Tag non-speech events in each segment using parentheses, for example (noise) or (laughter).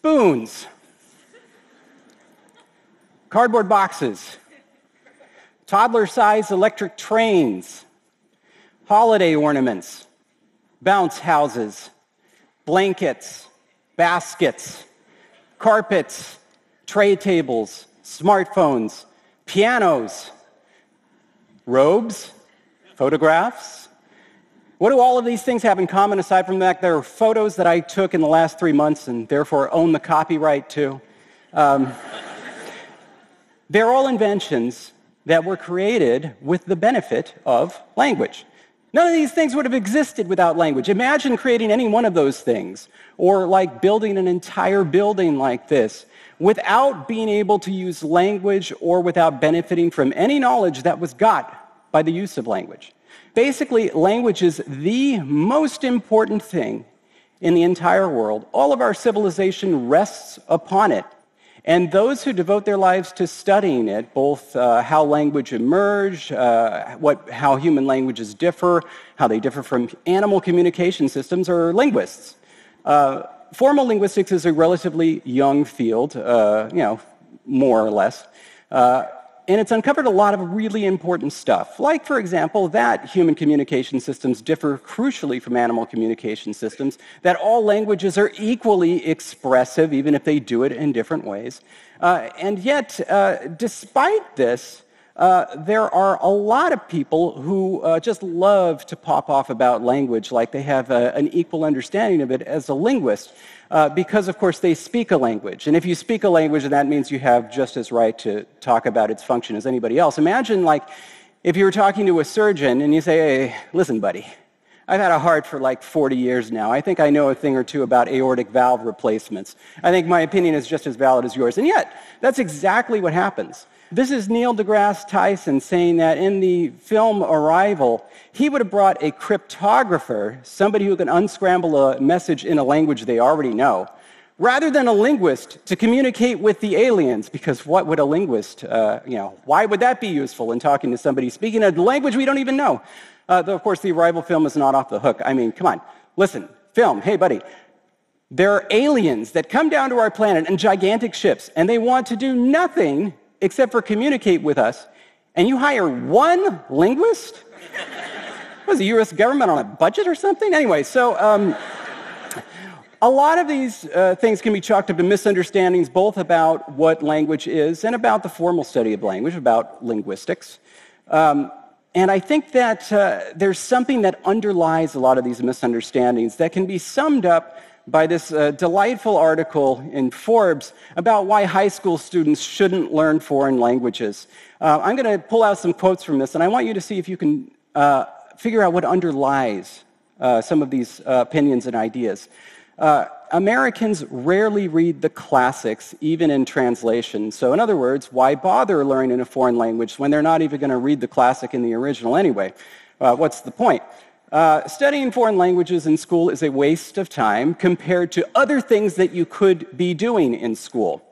spoons, cardboard boxes, toddler sized electric trains, holiday ornaments, bounce houses, blankets, baskets, carpets, tray tables, smartphones, pianos, robes, photographs. What do all of these things have in common aside from that there are photos that I took in the last three months and therefore own the copyright to? Um, (laughs) they're all inventions that were created with the benefit of language. None of these things would have existed without language. Imagine creating any one of those things, or like building an entire building like this, without being able to use language or without benefiting from any knowledge that was got by the use of language. Basically, language is the most important thing in the entire world. All of our civilization rests upon it. And those who devote their lives to studying it, both uh, how language emerged, uh, what, how human languages differ, how they differ from animal communication systems, are linguists. Uh, formal linguistics is a relatively young field, uh, you know, more or less. And it's uncovered a lot of really important stuff, like, for example, that human communication systems differ crucially from animal communication systems, that all languages are equally expressive, even if they do it in different ways. Uh, and yet, uh, despite this, uh, there are a lot of people who uh, just love to pop off about language like they have a, an equal understanding of it as a linguist uh, because, of course, they speak a language. And if you speak a language, that means you have just as right to talk about its function as anybody else. Imagine, like, if you were talking to a surgeon and you say, hey, listen, buddy, I've had a heart for like 40 years now. I think I know a thing or two about aortic valve replacements. I think my opinion is just as valid as yours. And yet, that's exactly what happens. This is Neil deGrasse Tyson saying that in the film Arrival, he would have brought a cryptographer, somebody who can unscramble a message in a language they already know, rather than a linguist to communicate with the aliens. Because what would a linguist, uh, you know, why would that be useful in talking to somebody speaking a language we don't even know? Uh, though, of course, the Arrival film is not off the hook. I mean, come on, listen, film, hey, buddy. There are aliens that come down to our planet in gigantic ships, and they want to do nothing except for communicate with us, and you hire one linguist? Was the US government on a budget or something? Anyway, so um, a lot of these uh, things can be chalked up to misunderstandings both about what language is and about the formal study of language, about linguistics. Um, and I think that uh, there's something that underlies a lot of these misunderstandings that can be summed up by this uh, delightful article in Forbes about why high school students shouldn't learn foreign languages. Uh, I'm going to pull out some quotes from this, and I want you to see if you can uh, figure out what underlies uh, some of these uh, opinions and ideas. Uh, Americans rarely read the classics, even in translation. So, in other words, why bother learning a foreign language when they're not even going to read the classic in the original anyway? what's the point? Uh, studying foreign languages in school is a waste of time compared to other things that you could be doing in school.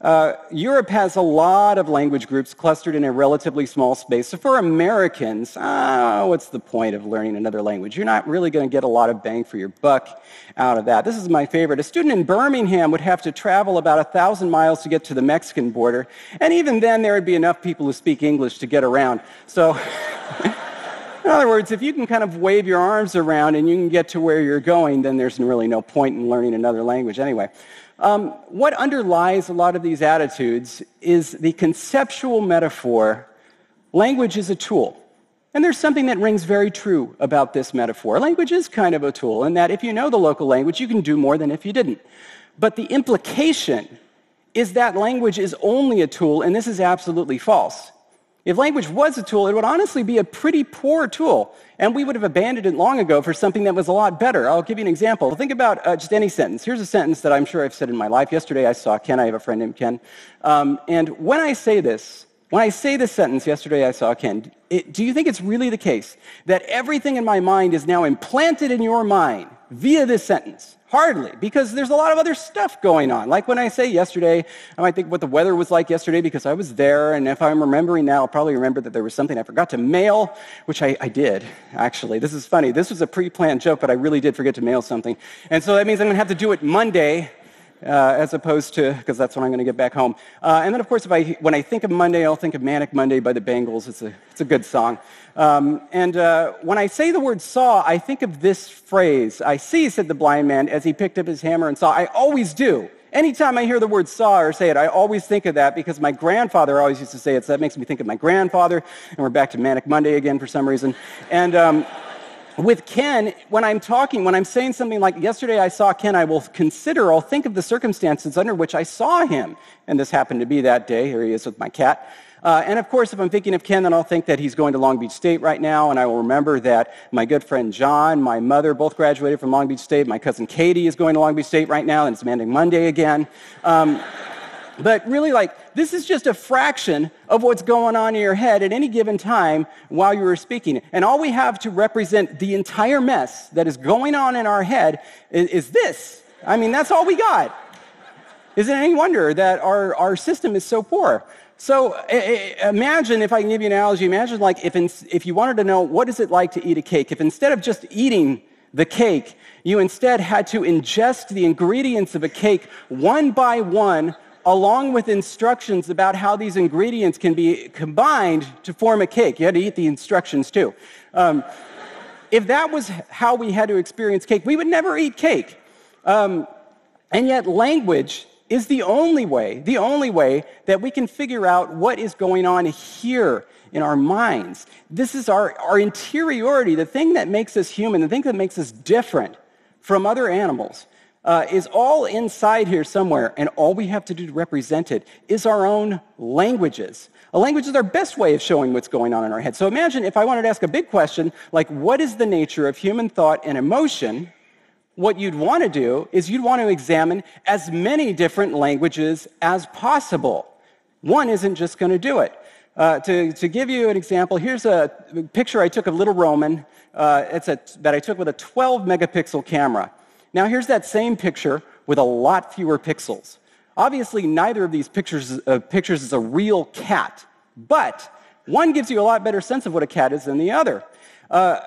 Uh, Europe has a lot of language groups clustered in a relatively small space. So for Americans, uh, what's the point of learning another language? You're not really going to get a lot of bang for your buck out of that. This is my favorite. A student in Birmingham would have to travel about a thousand miles to get to the Mexican border, and even then, there would be enough people who speak English to get around. So. (laughs) In other words, if you can kind of wave your arms around and you can get to where you're going, then there's really no point in learning another language anyway. Um, what underlies a lot of these attitudes is the conceptual metaphor language is a tool. And there's something that rings very true about this metaphor. Language is kind of a tool, in that if you know the local language, you can do more than if you didn't. But the implication is that language is only a tool, and this is absolutely false. If language was a tool, it would honestly be a pretty poor tool, and we would have abandoned it long ago for something that was a lot better. I'll give you an example. Think about uh, just any sentence. Here's a sentence that I'm sure I've said in my life. Yesterday I saw Ken. I have a friend named Ken. Um, and when I say this, when I say this sentence, yesterday I saw Ken, it, do you think it's really the case that everything in my mind is now implanted in your mind via this sentence? Hardly, because there's a lot of other stuff going on. Like when I say yesterday, I might think what the weather was like yesterday because I was there, and if I'm remembering now, I'll probably remember that there was something I forgot to mail, which I, I did, actually. This is funny. This was a pre planned joke, but I really did forget to mail something. And so that means I'm going to have to do it Monday uh, as opposed to, because that's when I'm going to get back home. Uh, and then, of course, if I, when I think of Monday, I'll think of Manic Monday by the Bangles. It's a, it's a good song. Um, and uh, when I say the word saw, I think of this phrase I see, said the blind man as he picked up his hammer and saw. I always do. Anytime I hear the word saw or say it, I always think of that because my grandfather always used to say it. So that makes me think of my grandfather. And we're back to Manic Monday again for some reason. And. Um, with Ken, when I'm talking, when I'm saying something like, yesterday I saw Ken, I will consider, I'll think of the circumstances under which I saw him. And this happened to be that day. Here he is with my cat. Uh, and of course, if I'm thinking of Ken, then I'll think that he's going to Long Beach State right now, and I will remember that my good friend John, my mother, both graduated from Long Beach State. My cousin Katie is going to Long Beach State right now, and it's Manic Monday again. Um, but really, like, this is just a fraction of what's going on in your head at any given time while you were speaking. And all we have to represent the entire mess that is going on in our head is, is this. I mean, that's all we got. Is it any wonder that our, our system is so poor? So imagine, if I can give you an analogy, imagine like if, in, if you wanted to know what is it like to eat a cake, if instead of just eating the cake, you instead had to ingest the ingredients of a cake one by one, along with instructions about how these ingredients can be combined to form a cake. You had to eat the instructions too. Um, if that was how we had to experience cake, we would never eat cake. Um, and yet, language is the only way, the only way that we can figure out what is going on here in our minds. This is our, our interiority, the thing that makes us human, the thing that makes us different from other animals. Uh, is all inside here somewhere, and all we have to do to represent it is our own languages. A language is our best way of showing what's going on in our head. So imagine if I wanted to ask a big question like, what is the nature of human thought and emotion? what you'd want to do is you'd want to examine as many different languages as possible. One isn't just going to do it. Uh, to, to, give you an example, here's a picture I took of Little Roman. Uh, it's a, that I took with a 12 megapixel camera. Now, here's that same picture with a lot fewer pixels. Obviously, neither of these pictures, uh, pictures is a real cat, but one gives you a lot better sense of what a cat is than the other. Uh,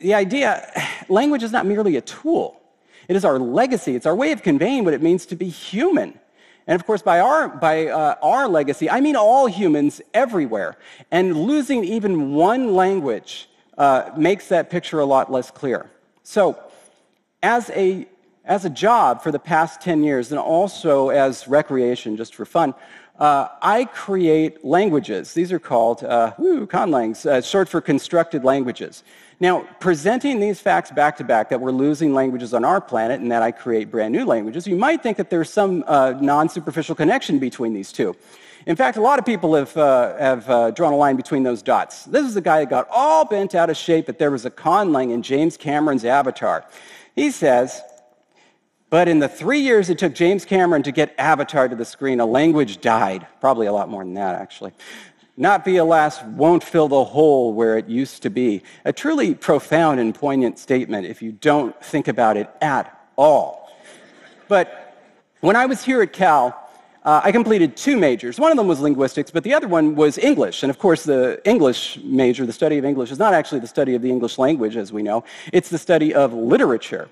the idea (sighs) language is not merely a tool, it is our legacy. It's our way of conveying what it means to be human. And of course, by our, by, uh, our legacy, I mean all humans everywhere. And losing even one language uh, makes that picture a lot less clear. So, as a, as a job for the past 10 years, and also as recreation, just for fun, uh, I create languages. These are called uh, conlangs, uh, short for constructed languages. Now, presenting these facts back to back that we're losing languages on our planet and that I create brand new languages, you might think that there's some uh, non superficial connection between these two. In fact, a lot of people have, uh, have uh, drawn a line between those dots. This is a guy that got all bent out of shape that there was a conlang in James Cameron's Avatar. He says, but in the three years it took James Cameron to get Avatar to the screen, a language died. Probably a lot more than that, actually. Na'vi alas won't fill the hole where it used to be. A truly profound and poignant statement if you don't think about it at all. But when I was here at Cal, uh, I completed two majors. One of them was linguistics, but the other one was English. And of course, the English major, the study of English, is not actually the study of the English language, as we know, it's the study of literature.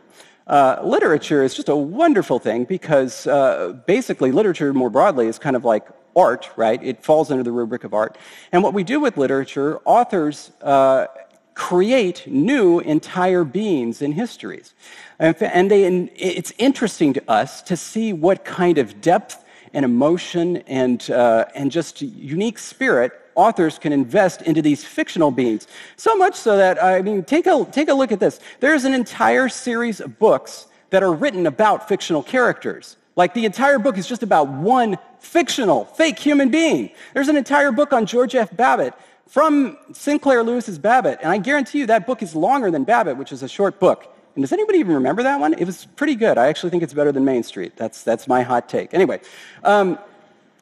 Uh, literature is just a wonderful thing because uh, basically literature more broadly is kind of like art, right? It falls under the rubric of art. And what we do with literature, authors uh, create new entire beings and histories. And, they, and it's interesting to us to see what kind of depth and emotion and, uh, and just unique spirit authors can invest into these fictional beings. So much so that, I mean, take a, take a look at this. There's an entire series of books that are written about fictional characters. Like the entire book is just about one fictional, fake human being. There's an entire book on George F. Babbitt from Sinclair Lewis's Babbitt, and I guarantee you that book is longer than Babbitt, which is a short book. And does anybody even remember that one? It was pretty good. I actually think it's better than Main Street. That's, that's my hot take. Anyway, um,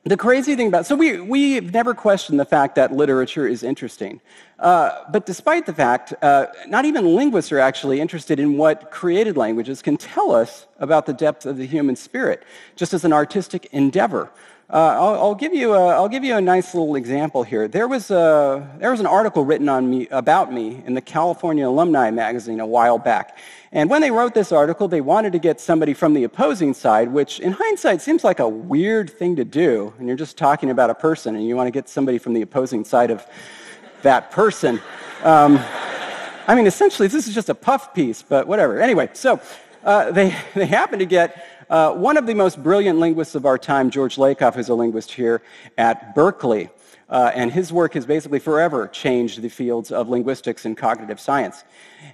the crazy thing about so we we've never questioned the fact that literature is interesting, uh, but despite the fact, uh, not even linguists are actually interested in what created languages can tell us about the depth of the human spirit, just as an artistic endeavor. Uh, I'll, I'll, give you a, I'll give you a nice little example here. There was, a, there was an article written on me, about me in the California Alumni magazine a while back. And when they wrote this article, they wanted to get somebody from the opposing side, which in hindsight seems like a weird thing to do. And you're just talking about a person and you want to get somebody from the opposing side of that person. Um, I mean, essentially, this is just a puff piece, but whatever. Anyway, so uh, they, they happened to get uh, one of the most brilliant linguists of our time, George Lakoff, who's a linguist here at Berkeley. Uh, and his work has basically forever changed the fields of linguistics and cognitive science.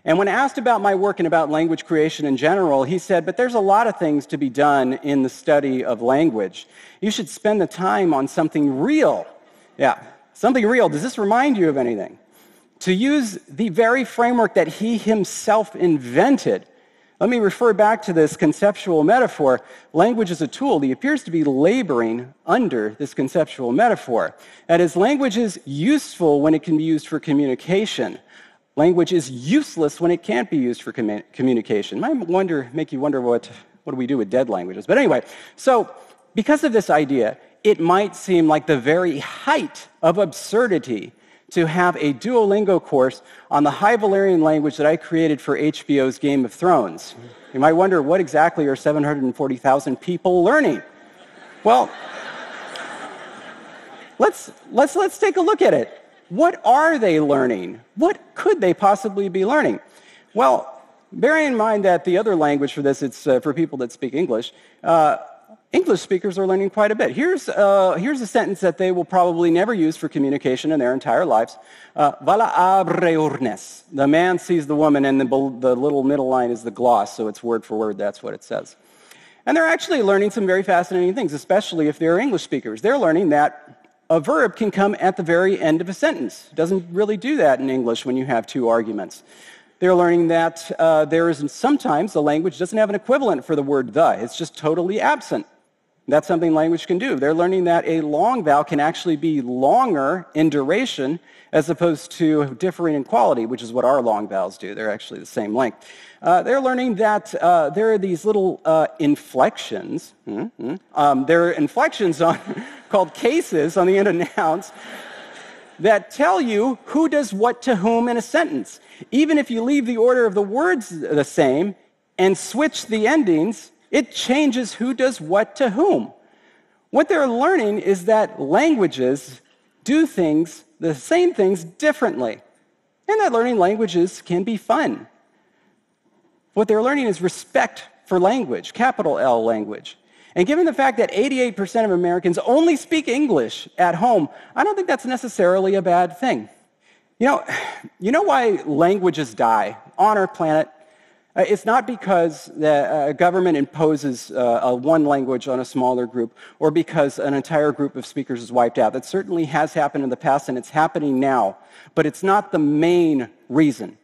And when asked about my work and about language creation in general, he said, But there's a lot of things to be done in the study of language. You should spend the time on something real. Yeah, something real. Does this remind you of anything? To use the very framework that he himself invented let me refer back to this conceptual metaphor. Language is a tool. He appears to be laboring under this conceptual metaphor. That is, language is useful when it can be used for communication. Language is useless when it can't be used for com- communication. Might wonder, make you wonder what, what do we do with dead languages. But anyway, so because of this idea, it might seem like the very height of absurdity to have a Duolingo course on the High Valyrian language that I created for HBO's Game of Thrones. You might wonder, what exactly are 740,000 people learning? Well, let's, let's, let's take a look at it. What are they learning? What could they possibly be learning? Well, bearing in mind that the other language for this, it's uh, for people that speak English, uh, English speakers are learning quite a bit. Here's, uh, here's a sentence that they will probably never use for communication in their entire lives. Uh, Vala abre urnes. The man sees the woman, and the, the little middle line is the gloss, so it's word for word, that's what it says. And they're actually learning some very fascinating things, especially if they're English speakers. They're learning that a verb can come at the very end of a sentence. It doesn't really do that in English when you have two arguments. They're learning that uh, there is sometimes the language doesn't have an equivalent for the word the. It's just totally absent. That's something language can do. They're learning that a long vowel can actually be longer in duration as opposed to differing in quality, which is what our long vowels do. They're actually the same length. Uh, they're learning that uh, there are these little uh, inflections. Mm-hmm. Um, there are inflections on, (laughs) called cases on the end of nouns (laughs) that tell you who does what to whom in a sentence. Even if you leave the order of the words the same and switch the endings, it changes who does what to whom. What they're learning is that languages do things, the same things, differently. And that learning languages can be fun. What they're learning is respect for language, capital L language. And given the fact that 88% of Americans only speak English at home, I don't think that's necessarily a bad thing. You know, (sighs) you know why languages die on our planet? Uh, it's not because the uh, government imposes uh, a one language on a smaller group or because an entire group of speakers is wiped out. That certainly has happened in the past and it's happening now, but it's not the main reason.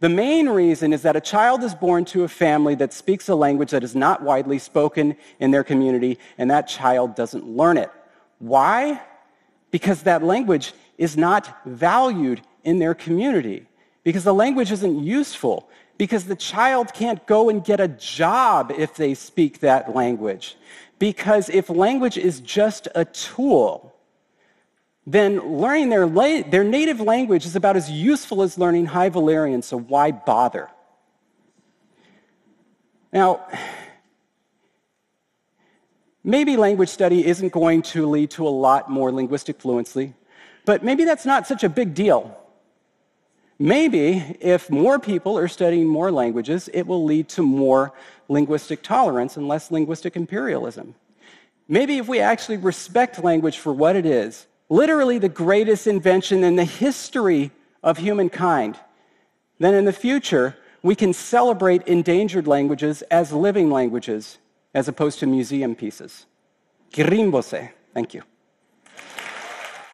The main reason is that a child is born to a family that speaks a language that is not widely spoken in their community, and that child doesn't learn it. Why? Because that language is not valued in their community, because the language isn't useful because the child can't go and get a job if they speak that language. Because if language is just a tool, then learning their, la- their native language is about as useful as learning High Valyrian, so why bother? Now, maybe language study isn't going to lead to a lot more linguistic fluency, but maybe that's not such a big deal. Maybe if more people are studying more languages, it will lead to more linguistic tolerance and less linguistic imperialism. Maybe if we actually respect language for what it is, literally the greatest invention in the history of humankind, then in the future, we can celebrate endangered languages as living languages as opposed to museum pieces. Kirimvose. Thank you.